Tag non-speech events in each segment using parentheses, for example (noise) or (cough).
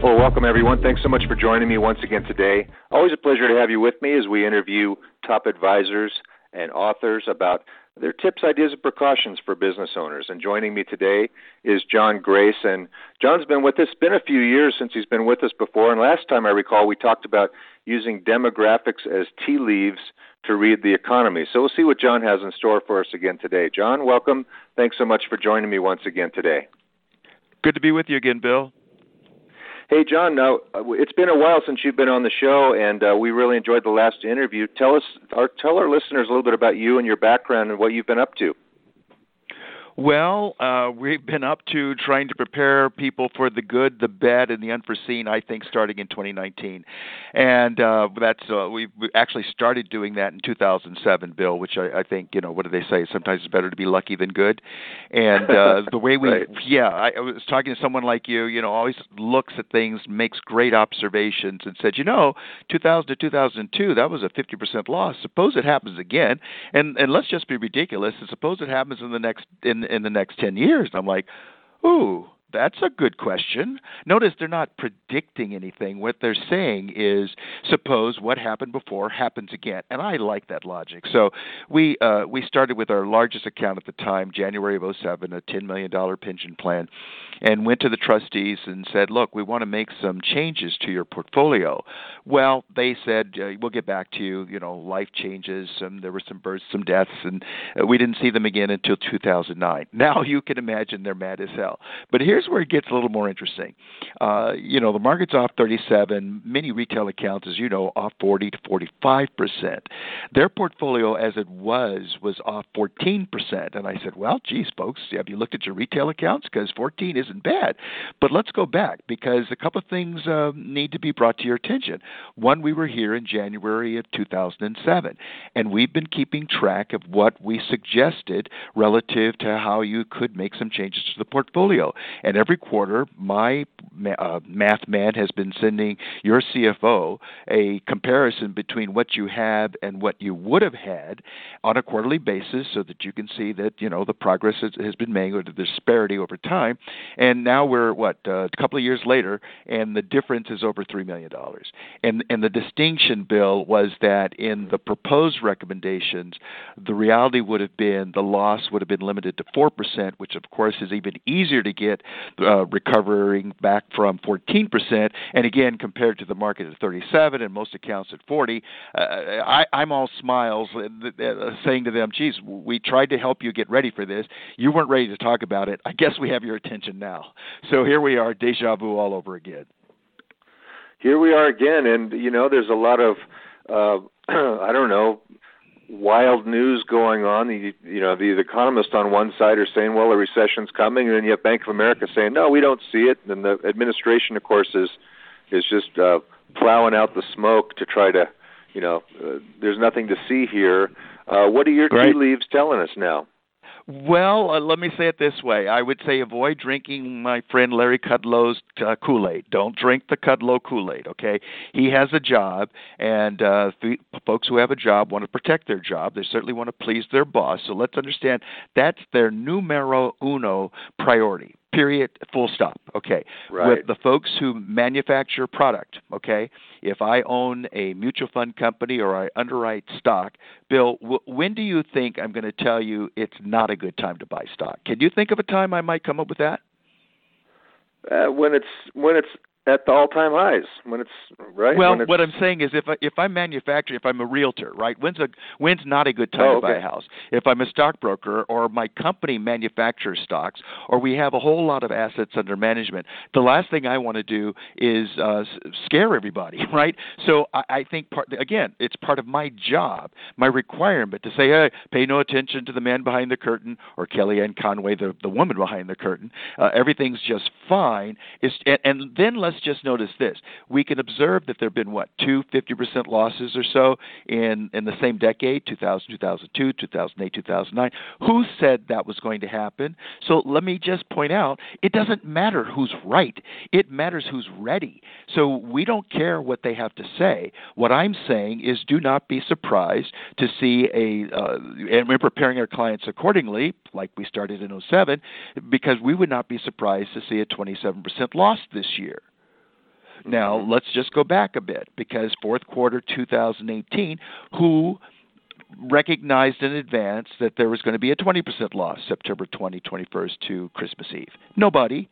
Well, welcome everyone. Thanks so much for joining me once again today. Always a pleasure to have you with me as we interview top advisors and authors about their tips, ideas, and precautions for business owners. And joining me today is John Grace. And John's been with us, been a few years since he's been with us before. And last time I recall, we talked about using demographics as tea leaves to read the economy. So we'll see what John has in store for us again today. John, welcome. Thanks so much for joining me once again today. Good to be with you again, Bill. Hey, John. Now uh, it's been a while since you've been on the show, and uh, we really enjoyed the last interview. Tell us, tell our listeners a little bit about you and your background and what you've been up to. Well, uh, we've been up to trying to prepare people for the good, the bad, and the unforeseen. I think starting in 2019, and uh, that's uh, we actually started doing that in 2007, Bill. Which I, I think you know what do they say? Sometimes it's better to be lucky than good. And uh, (laughs) the way we, right. yeah, I, I was talking to someone like you. You know, always looks at things, makes great observations, and said, you know, 2000 to 2002, that was a 50% loss. Suppose it happens again, and and let's just be ridiculous. And suppose it happens in the next in in the next 10 years? I'm like, ooh, that's a good question. Notice they're not predicting anything. What they're saying is, suppose what happened before happens again, and I like that logic. So we uh, we started with our largest account at the time, January of 07, a 10 million dollar pension plan, and went to the trustees and said, look, we want to make some changes to your portfolio. Well, they said uh, we'll get back to you. You know, life changes, and there were some births, some deaths, and uh, we didn't see them again until 2009. Now you can imagine they're mad as hell. But here here's where it gets a little more interesting. Uh, you know, the market's off 37. Many retail accounts, as you know, off 40 to 45 percent. Their portfolio, as it was, was off 14 percent. And I said, well, geez, folks, have you looked at your retail accounts? Because 14 isn't bad. But let's go back because a couple of things uh, need to be brought to your attention. One, we were here in January of 2007, and we've been keeping track of what we suggested relative to how you could make some changes to the portfolio. And every quarter, my uh, math man has been sending your CFO a comparison between what you have and what you would have had on a quarterly basis, so that you can see that you know the progress has, has been made or the disparity over time. And now we're what uh, a couple of years later, and the difference is over three million dollars. And and the distinction, Bill, was that in the proposed recommendations, the reality would have been the loss would have been limited to four percent, which of course is even easier to get uh, recovering back from 14%, and again compared to the market at 37 and most accounts at 40. Uh, I, I'm all smiles, uh, uh, saying to them, "Geez, we tried to help you get ready for this. You weren't ready to talk about it. I guess we have your attention now." So here we are, deja vu all over again. Here we are again, and you know, there's a lot of uh, (clears throat) I don't know wild news going on. The, you know, the, the economists on one side are saying, well, a recession's coming, and then you have Bank of America saying, no, we don't see it. And the administration, of course, is is just uh, plowing out the smoke to try to, you know, uh, there's nothing to see here. Uh, what are your right. tea leaves telling us now? Well, uh, let me say it this way. I would say avoid drinking my friend Larry Kudlow's uh, Kool-Aid. Don't drink the Kudlow Kool-Aid, okay? He has a job, and uh, th- folks who have a job want to protect their job. They certainly want to please their boss. So let's understand that's their numero uno priority period full stop okay? Right. with the folks who manufacture product okay? If i own a mutual fund company or i underwrite stock bill w- when do you think i'm going to tell you it's not a good time to buy stock? Can you think of a time i might come up with that? Uh, when it's when it's at the all-time highs when it's right. Well, it's... what I'm saying is, if I, if I'm manufacturing, if I'm a realtor, right? When's a when's not a good time oh, to buy a house? If I'm a stockbroker or my company manufactures stocks, or we have a whole lot of assets under management, the last thing I want to do is uh, scare everybody, (laughs) right? So I, I think part again, it's part of my job, my requirement to say, hey, pay no attention to the man behind the curtain or Kellyanne Conway, the the woman behind the curtain. Uh, everything's just fine. Is and, and then let's just notice this: we can observe that there have been what two 50% losses or so in in the same decade, 2000, 2002, 2008, 2009. Who said that was going to happen? So let me just point out: it doesn't matter who's right; it matters who's ready. So we don't care what they have to say. What I'm saying is, do not be surprised to see a, uh, and we're preparing our clients accordingly, like we started in 07, because we would not be surprised to see a 27% loss this year. Now, mm-hmm. let's just go back a bit because fourth quarter 2018, who recognized in advance that there was going to be a 20% loss September 20, 21st to Christmas Eve? Nobody.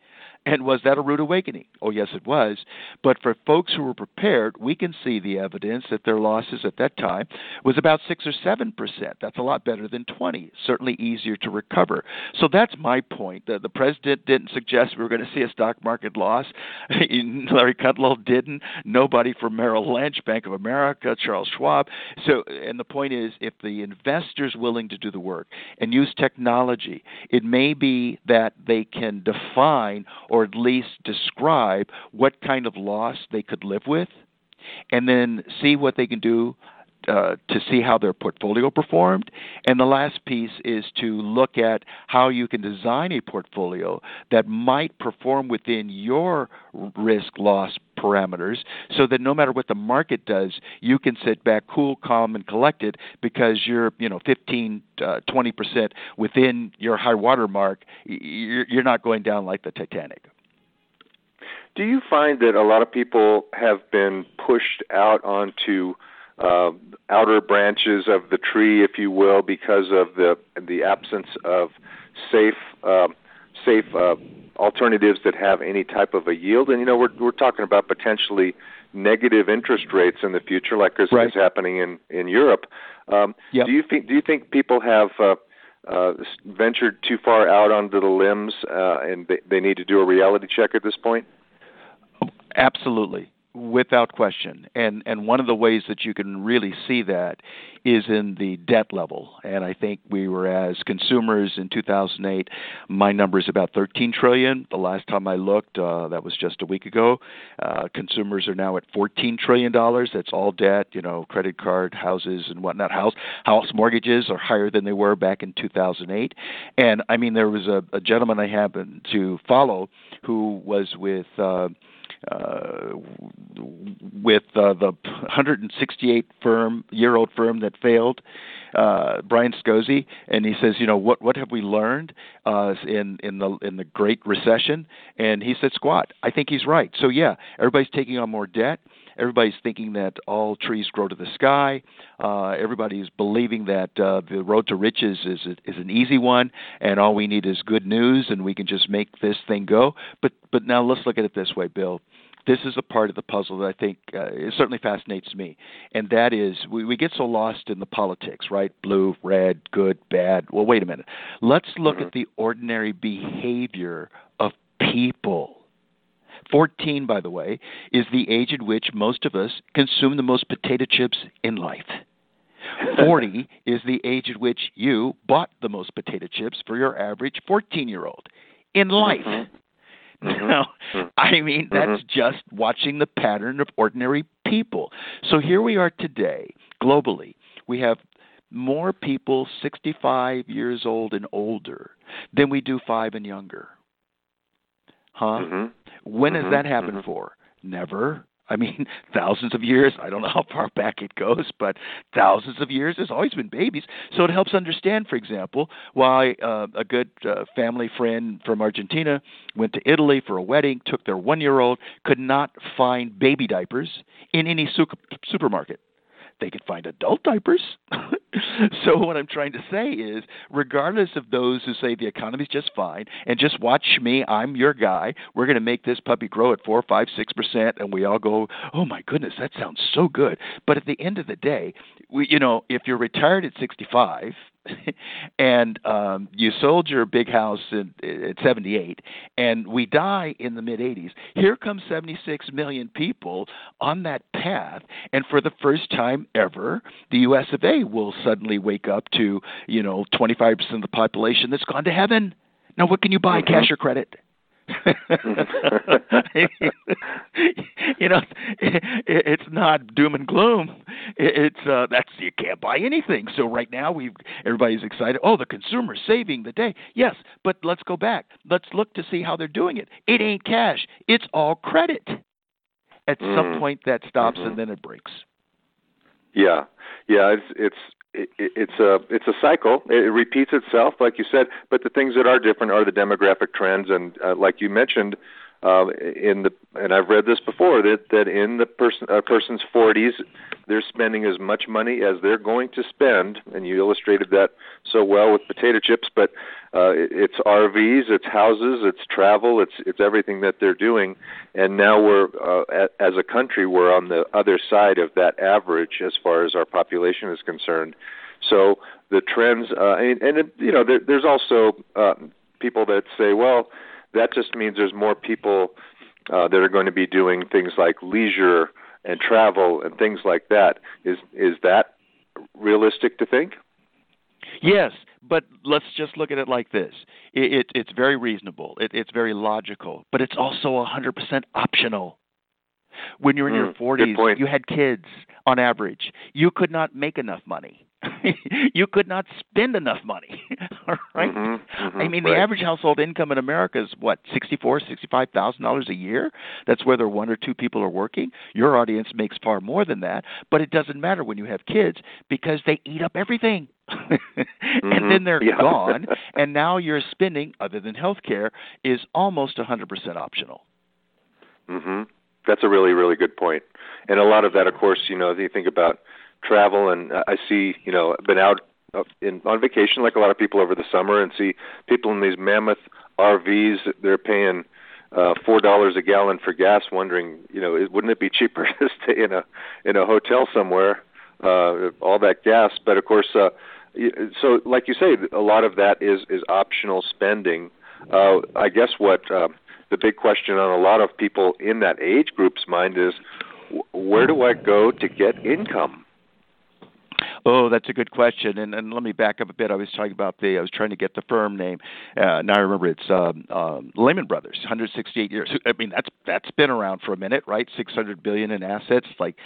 And was that a rude awakening? Oh, yes, it was. But for folks who were prepared, we can see the evidence that their losses at that time was about six or seven percent. That's a lot better than twenty. Certainly easier to recover. So that's my point. The, the president didn't suggest we were going to see a stock market loss. (laughs) Larry Kudlow didn't. Nobody from Merrill Lynch, Bank of America, Charles Schwab. So, and the point is, if the investor's willing to do the work and use technology, it may be that they can define or at least describe what kind of loss they could live with, and then see what they can do uh, to see how their portfolio performed. And the last piece is to look at how you can design a portfolio that might perform within your risk loss parameters so that no matter what the market does, you can sit back cool, calm, and collected because you're, you know, 15, uh, 20% within your high water mark. You're, not going down like the Titanic. Do you find that a lot of people have been pushed out onto uh, outer branches of the tree, if you will, because of the the absence of safe uh, safe uh, alternatives that have any type of a yield. And you know, we're we're talking about potentially negative interest rates in the future, like is, right. is happening in in Europe. Um, yep. Do you think do you think people have uh, uh, ventured too far out onto the limbs, uh, and they, they need to do a reality check at this point? Absolutely without question. And and one of the ways that you can really see that is in the debt level. And i think we were as consumers in 2008 my number is about 13 trillion. The last time i looked uh, that was just a week ago. Uh, consumers are now at 14 trillion dollars. That's all debt you know credit card houses and whatnot. House house mortgages are higher than they were back in 2008 and i mean there was a, a gentleman i happened to follow who was with uh, uh, with uh, the 168 firm year old firm that failed, uh, Brian Scozzi, and he says, you know, what what have we learned uh, in in the in the Great Recession? And he said, squat. I think he's right. So yeah, everybody's taking on more debt. Everybody's thinking that all trees grow to the sky. Uh, everybody's believing that uh, the road to riches is is an easy one, and all we need is good news, and we can just make this thing go. But but now let's look at it this way, Bill this is a part of the puzzle that I think uh, it certainly fascinates me, and that is we, we get so lost in the politics, right? Blue, red, good, bad. Well, wait a minute. Let's look mm-hmm. at the ordinary behavior of people. 14, by the way, is the age at which most of us consume the most potato chips in life. 40 (laughs) is the age at which you bought the most potato chips for your average 14 year old in life. Mm-hmm. Mm-hmm. (laughs) Now, mm-hmm. I mean, that's mm-hmm. just watching the pattern of ordinary people. So here we are today, globally. We have more people 65 years old and older than we do five and younger. Huh? Mm-hmm. When has mm-hmm. that happened mm-hmm. for? Never. I mean, (laughs) thousands of years. I don't know how far back it goes, but thousands of years. There's always been babies. So it helps understand, for example, why uh, a good uh, family friend from Argentina went to Italy for a wedding, took their one year old, could not find baby diapers in any su- supermarket. they could find adult diapers. (laughs) (laughs) so what I'm trying to say is, regardless of those who say the economy's just fine and just watch me, I'm your guy. We're going to make this puppy grow at four, five, six percent, and we all go, oh my goodness, that sounds so good. But at the end of the day, we, you know, if you're retired at 65 (laughs) and um, you sold your big house in, at 78, and we die in the mid 80s. Here comes 76 million people on that path, and for the first time ever, the U.S. of A. will suddenly wake up to you know 25% of the population that's gone to heaven. Now, what can you buy, mm-hmm. cash or credit? (laughs) you know, it, it's not doom and gloom. It, It's uh, that's you can't buy anything. So right now we everybody's excited. Oh, the consumer's saving the day. Yes, but let's go back. Let's look to see how they're doing it. It ain't cash. It's all credit. At mm. some point that stops mm-hmm. and then it breaks. Yeah, yeah. It's it's it, it's a it's a cycle. It repeats itself, like you said. But the things that are different are the demographic trends, and uh, like you mentioned, uh, in the and I've read this before that that in the person a person's 40s, they're spending as much money as they're going to spend, and you illustrated that so well with potato chips. But uh, it's RVs, it's houses, it's travel, it's it's everything that they're doing, and now we're uh, as a country we're on the other side of that average as far as our population is concerned. So the trends, uh, and, and it, you know, there, there's also uh, people that say, well that just means there's more people uh, that are going to be doing things like leisure and travel and things like that. Is is that realistic to think? Yes, but let's just look at it like this. It, it, it's very reasonable. It, it's very logical, but it's also 100% optional. When you're in mm, your 40s, you had kids on average. You could not make enough money. (laughs) you could not spend enough money. (laughs) right? Mm-hmm, mm-hmm, I mean, right. the average household income in America is what sixty-four, sixty-five thousand dollars a year. That's whether one or two people are working. Your audience makes far more than that, but it doesn't matter when you have kids because they eat up everything. mm-hmm. (laughs) and then they're yeah. gone, and now your spending, other than health care, is almost a 100% optional. Mhm. That's a really, really good point. And a lot of that, of course, you know, if you think about travel, and I see, you know, I've been out in on vacation like a lot of people over the summer, and see people in these mammoth RVs. They're paying uh, four dollars a gallon for gas, wondering, you know, wouldn't it be (laughs) cheaper to stay in a in a hotel somewhere? Uh, all that gas, but of course, uh, so like you say, a lot of that is is optional spending. Uh, I guess what uh, the big question on a lot of people in that age group's mind is, where do I go to get income? Oh, that's a good question. And, and let me back up a bit. I was talking about the. I was trying to get the firm name. Uh, now I remember it's um, um, Lehman Brothers, 168 years. I mean, that's that's been around for a minute, right? 600 billion in assets, like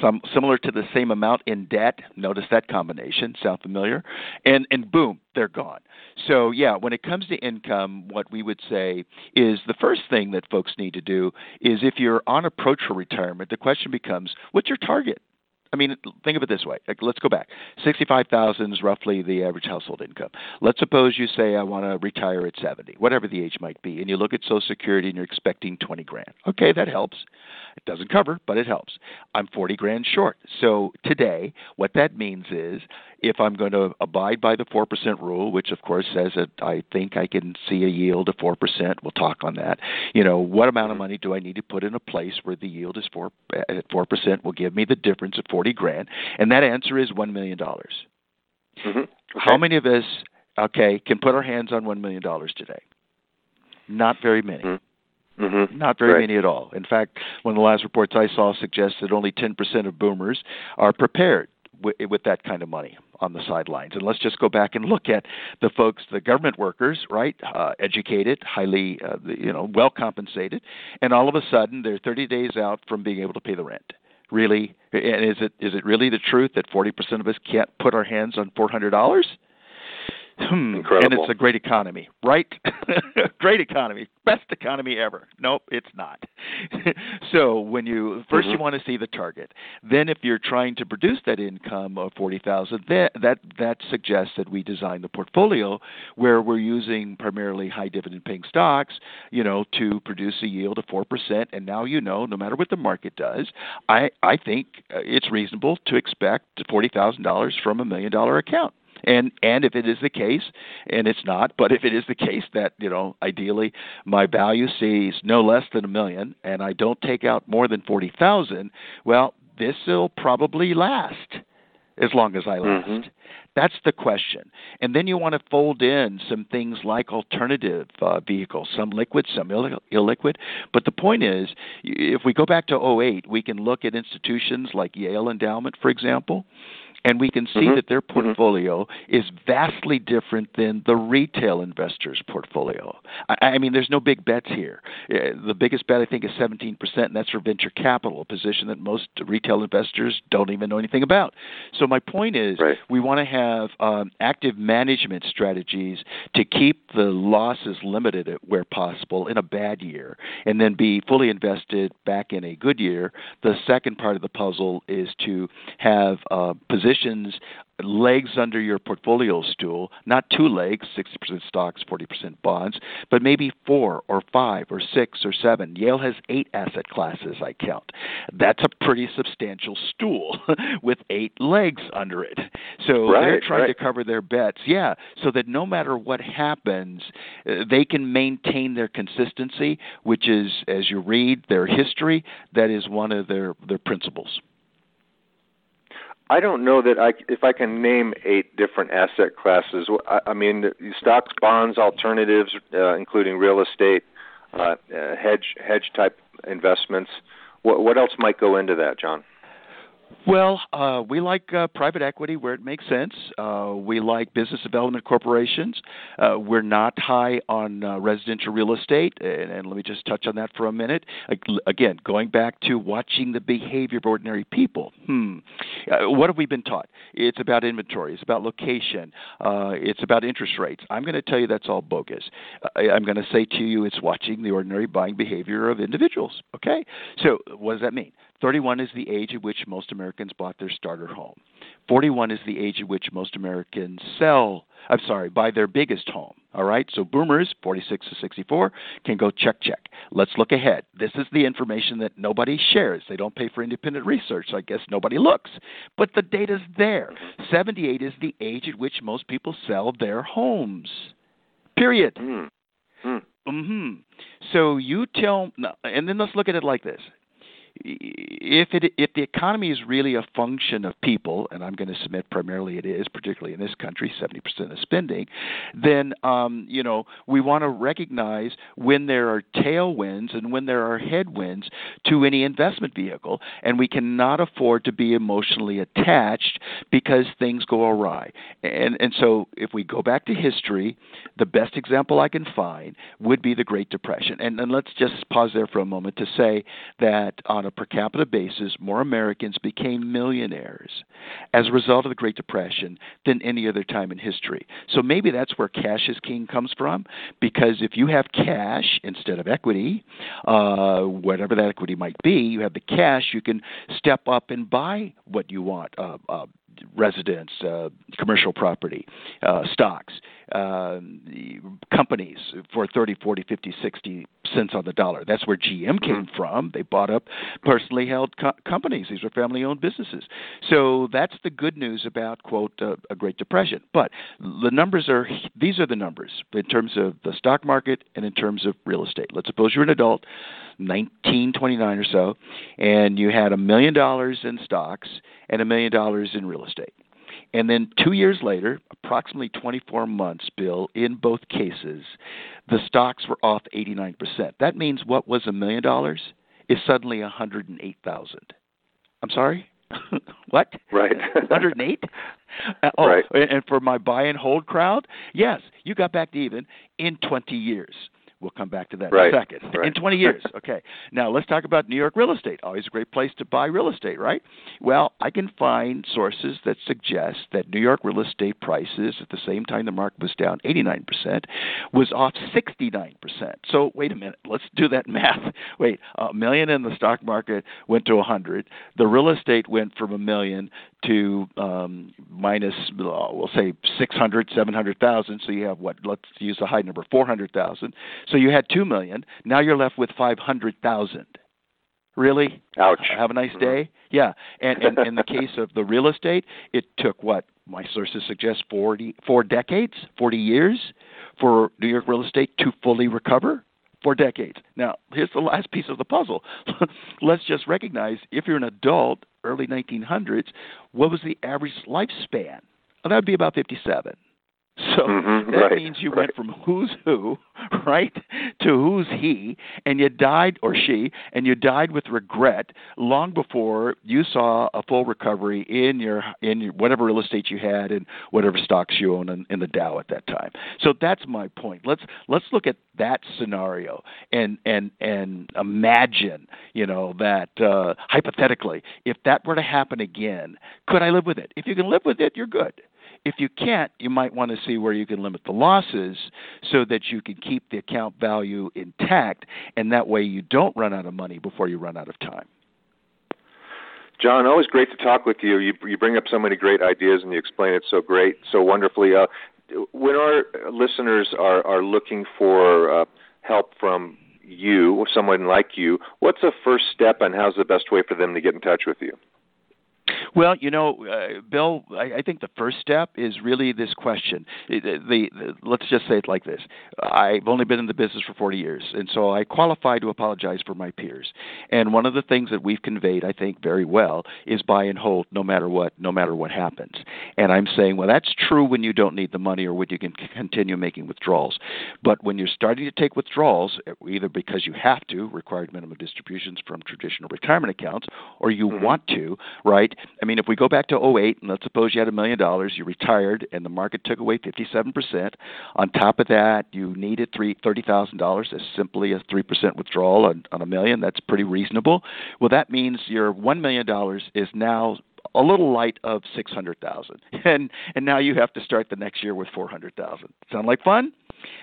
some similar to the same amount in debt. Notice that combination. Sound familiar? And and boom, they're gone. So yeah, when it comes to income, what we would say is the first thing that folks need to do is if you're on approach for retirement, the question becomes, what's your target? I mean, think of it this way. Let's go back. Sixty-five thousand is roughly the average household income. Let's suppose you say I want to retire at seventy, whatever the age might be, and you look at Social Security and you're expecting twenty grand. Okay, that helps. It doesn't cover, but it helps. I'm 40 grand short. So today, what that means is if I'm going to abide by the 4% rule, which of course says that I think I can see a yield of 4%, we'll talk on that. You know, what amount of money do I need to put in a place where the yield is 4 at 4% will give me the difference of 40 grand? And that answer is 1 million dollars. Mm-hmm. Okay. How many of us okay can put our hands on 1 million dollars today? Not very many. Mm-hmm. Mm-hmm. Not very right. many at all. In fact, one of the last reports I saw suggests that only 10% of boomers are prepared with, with that kind of money on the sidelines. And let's just go back and look at the folks, the government workers, right? Uh, educated, highly, uh, you know, well compensated, and all of a sudden they're 30 days out from being able to pay the rent. Really, and is it is it really the truth that 40% of us can't put our hands on $400? Hmm. Incredible. And it's a great economy, right? (laughs) great economy, best economy ever. Nope, it's not. (laughs) so when you 1st mm-hmm. you want to see the target. Then if you're trying to produce that income of forty thousand, that that that suggests that we design the portfolio where we're using primarily high dividend paying stocks, you know, to produce a yield of four percent. And now you know, no matter what the market does, I I think uh, it's reasonable to expect forty thousand dollars from a million dollar account. And and if it is the case, and it's not, but if it is the case that you know ideally my value sees no less than a million, and I don't take out more than forty thousand, well, this will probably last as long as I last. Mm-hmm. That's the question. And then you want to fold in some things like alternative uh, vehicles, some liquid, some Ill- illiquid. But the point is, if we go back to 08, we can look at institutions like Yale Endowment, for example, and we can see mm-hmm. that their portfolio mm-hmm. is vastly different than the retail investor's portfolio. I, I, mean, there's no big bets here. Uh, the biggest bet I think is 17%, and that's for venture capital, a position that most retail investors don't even know anything about. So my point is, right. we want to have um, active management strategies to keep the losses limited where possible in a bad year, and then be fully invested back in a good year. The second part of the puzzle is to have uh, positions positions legs under your portfolio stool, not two legs, 60% stocks, 40% bonds, but maybe four or five or six or seven. Yale has eight asset classes, I count. That's a pretty substantial stool (laughs) with eight legs under it. So right, they're trying right. to cover their bets, yeah, so that no matter what happens, uh, they can maintain their consistency, which is, as you read their history, that is one of their, their principles. I don't know that I if I can name eight different asset classes. I, I mean, stocks, bonds, alternatives, uh, including real estate, uh, uh, hedge hedge type investments. What what else might go into that, John? Well, uh, we like uh, private equity where it makes sense. Uh, we like business development corporations. Uh, we're not high on uh, residential real estate, and, and, let me just touch on that for a minute. Again, going back to watching the behavior of ordinary people. Hmm. Uh, what have we been taught? It's about inventory. It's about location. it's about interest rates. I'm going to tell you that's all bogus. I, I'm going to say to you, it's watching the ordinary buying behavior of individuals. Okay. So what does that mean? 31 is the age at which most Americans bought their starter home. 41 is the age at which most Americans sell, I'm sorry, buy their biggest home. All right, so boomers, 46 to 64, can go check, check. Let's look ahead. This is the information that nobody shares. They don't pay for independent research, so I guess nobody looks. But the data's there. 78 is the age at which most people sell their homes. Period. Mm. Mm. Mm-hmm. So you tell, and then let's look at it like this if it if the economy is really a function of people, and I'm going to submit primarily it is, particularly in this country, 70% of spending, then um, you know we want to recognize when there are tailwinds and when there are headwinds to any investment vehicle, and we cannot afford to be emotionally attached because things go awry. And and so if we go back to history, the best example I can find would be the Great Depression. And, and let's just pause there for a moment to say that on a per capita basis, more Americans became millionaires as a result of the Great Depression than any other time in history. So maybe that's where cash is king comes from, because if you have cash instead of equity, uh, whatever that equity might be, you have the cash, you can step up and buy what you want. Uh, uh, residence, uh, commercial property, uh, stocks, uh, companies for 30, 40, 50, 60 cents on the dollar. That's where GM came mm-hmm. from. They bought up personally held co- companies. These were family owned businesses. So that's the good news about, quote, uh, a Great Depression. But the numbers are, these are the numbers in terms of the stock market and in terms of real estate. Let's suppose you're an adult, 1929 or so, and you had a million dollars in stocks and a million dollars in real estate. And then two years later, approximately 24 months, Bill, in both cases, the stocks were off 89%. That means what was a million dollars is suddenly 108,000. I'm sorry? (laughs) what? Right. 108? Uh, (laughs) oh, right. and for my buy and hold crowd, yes, you got back to even in 20 years. We'll come back to that right. in a second. Right. In 20 years. (laughs) Okay. Now let's talk about New York real estate. Always a great place to buy real estate, right? Well, I can find sources that suggest that New York real estate prices at the same time the market was down 89% was off 69%. So wait a minute. Let's do that (laughs) math. Wait, a million in the stock market went to 100. The real estate went from a million to um, minus, uh, we'll say 600, 700,000. So you have what? Let's use a high number, 400,000. So you had 2 million. Now you're left with 500,000. Really? Ouch. Have a nice mm-hmm. day. Yeah. And, and in the (laughs) case of the real estate, it took what my sources suggest 40 four decades, 40 years for New York real estate to fully recover for decades. Now, here's the last piece of the puzzle. (laughs) Let's just recognize if you're an adult, early 1900s, what was the average lifespan? Well, that would be about 57. (laughs) So mm-hmm, that right, means you right. went from who's who, (laughs) right, to who's he, and you died or she, and you died with regret long before you saw a full recovery in your in your, whatever real estate you had and whatever stocks you own in, in the Dow at that time. So that's my point. Let's let's look at that scenario and and and imagine, you know, that uh, hypothetically, if that were to happen again, could I live with it? If you can live with it, you're good. If you can't, you might want to see where you can limit the losses so that you can keep the account value intact, and that way you don't run out of money before you run out of time. John, always great to talk with you. You, you bring up so many great ideas and you explain it so great, so wonderfully. Uh, when our listeners are, are looking for uh, help from you or someone like you, what's the first step and how's the best way for them to get in touch with you? Well, you know, uh, Bill, I, I think the first step is really this question. The, the, the, let's just say it like this: I've only been in the business for 40 years, and so I qualify to apologize for my peers. And one of the things that we've conveyed, I think, very well, is buy and hold, no matter what, no matter what happens. And I'm saying, well, that's true when you don't need the money or when you can continue making withdrawals. But when you're starting to take withdrawals, either because you have to, required minimum distributions from traditional retirement accounts, or you mm-hmm. want to, right? I mean, if we go back to 08, and let's suppose you had a million dollars, you retired, and the market took away 57%. On top of that, you needed three thirty thousand dollars as simply as three percent withdrawal on, on a million. That's pretty reasonable. Well, that means your one million dollars is now a little light of six hundred thousand, (laughs) and and now you have to start the next year with four hundred thousand. Sound like fun?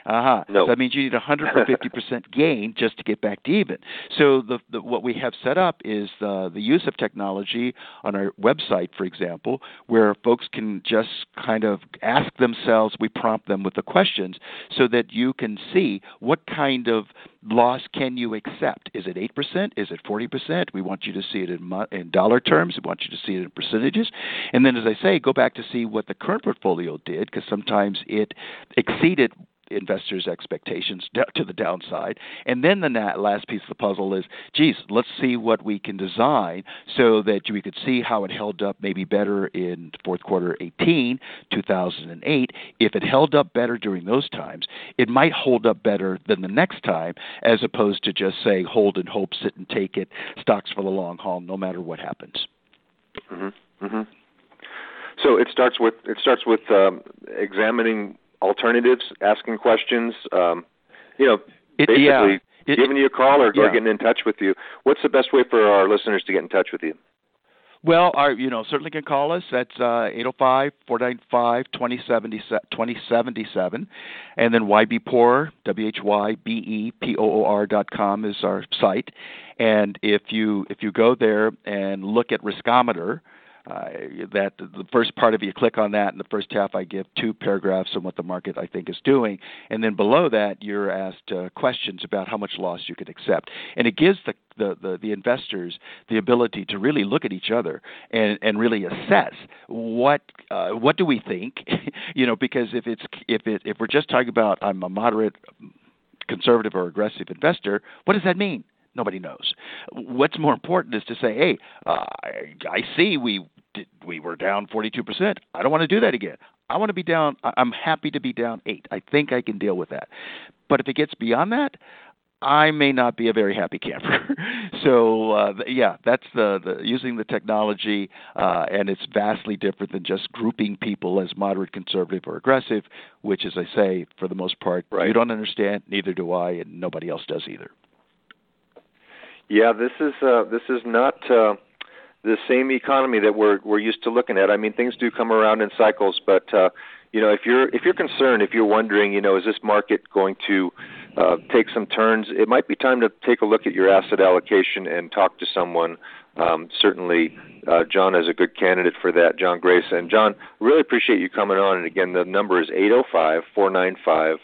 Uh-huh. No. So that means you need 150% (laughs) gain just to get back to even. So the, the, what we have set up is the, the use of technology on our website, for example, where folks can just kind of ask themselves, we prompt them with the questions so that you can see what kind of loss can you accept? Is it 8%? Is it 40%? We want you to see it in, in dollar terms. We want you to see it in percentages. And then, as I say, go back to see what the current portfolio did because sometimes it exceeded investors' expectations to the downside. And then the last piece of the puzzle is, geez, let's see what we can design so that we could see how it held up maybe better in fourth quarter 18, 2008. If it held up better during those times, it might hold up better than the next time, as opposed to just saying hold and hope, sit and take it, stocks for the long haul, no matter what happens. Mm-hmm. Mm-hmm. So it starts with it starts with um, examining alternatives, asking questions. Um, you know, it, basically yeah. it, giving you a call or, yeah. or getting in touch with you. What's the best way for our listeners to get in touch with you? Well, our, you know, certainly can call us. That's uh, 805-495-2077. And then YBPOR, W-H-Y-B-E-P-O-O-R dot com is our site. And if you if you go there and look at Riskometer, uh, that the first part of you click on that, and the first half I give two paragraphs on what the market I think is doing, and then below that you're asked uh, questions about how much loss you could accept, and it gives the, the the, the investors the ability to really look at each other and and really assess what uh, what do we think, (laughs) you know, because if it's if it if we're just talking about I'm a moderate conservative or aggressive investor, what does that mean? Nobody knows. What's more important is to say, hey, uh, I, I see we we were down 42%. I don't want to do that again. I want to be down. I'm happy to be down eight. I think I can deal with that. But if it gets beyond that, I may not be a very happy camper. (laughs) so uh, yeah, that's the, the using the technology, uh, and it's vastly different than just grouping people as moderate, conservative, or aggressive, which, as I say, for the most part, right. you don't understand, neither do I, and nobody else does either. Yeah, this is uh, this is not uh, the same economy that we're we're used to looking at. I mean, things do come around in cycles, but uh, you know, if you're if you're concerned, if you're wondering, you know, is this market going to uh, take some turns? It might be time to take a look at your asset allocation and talk to someone. Um, certainly, uh, John is a good candidate for that, John Grace. And John, really appreciate you coming on. And again, the number is eight zero oh five four nine five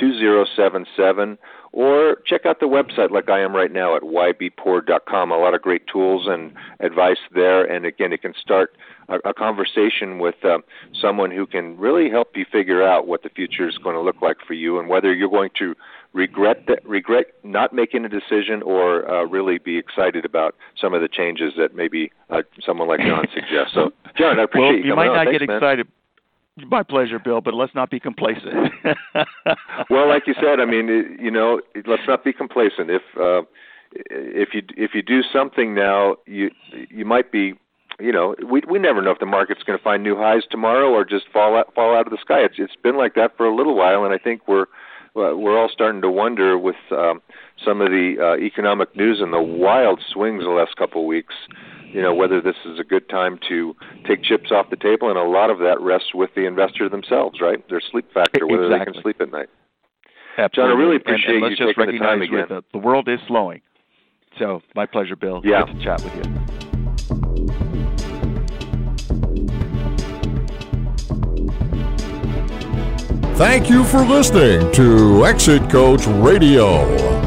two zero seven seven or check out the website like I am right now at whybepoor.com. A lot of great tools and advice there. And again, it can start a, a conversation with uh, someone who can really help you figure out what the future is going to look like for you and whether you're going to regret that, regret not making a decision or uh, really be excited about some of the changes that maybe uh, someone like John suggests. So, John, I appreciate well, you. You might on. not Thanks, get man. My pleasure, Bill, but let's not be complacent. (laughs) well, like you said, I mean, you know, let's not be complacent. If uh, if you if you do something now, you you might be, you know, we we never know if the market's going to find new highs tomorrow or just fall out fall out of the sky. It's it's been like that for a little while, and I think we're we're all starting to wonder with um, some of the uh, economic news and the wild swings the last couple of weeks you know whether this is a good time to take chips off the table, and a lot of that rests with the investor themselves, right? Their sleep factor, whether exactly. they can sleep at night. Absolutely. John, I really appreciate and, and let's you just taking the time recognize again. The, uh, the world is slowing. So my pleasure, Bill. Yeah. Good to chat with you. Thank you for listening to Exit Coach Radio.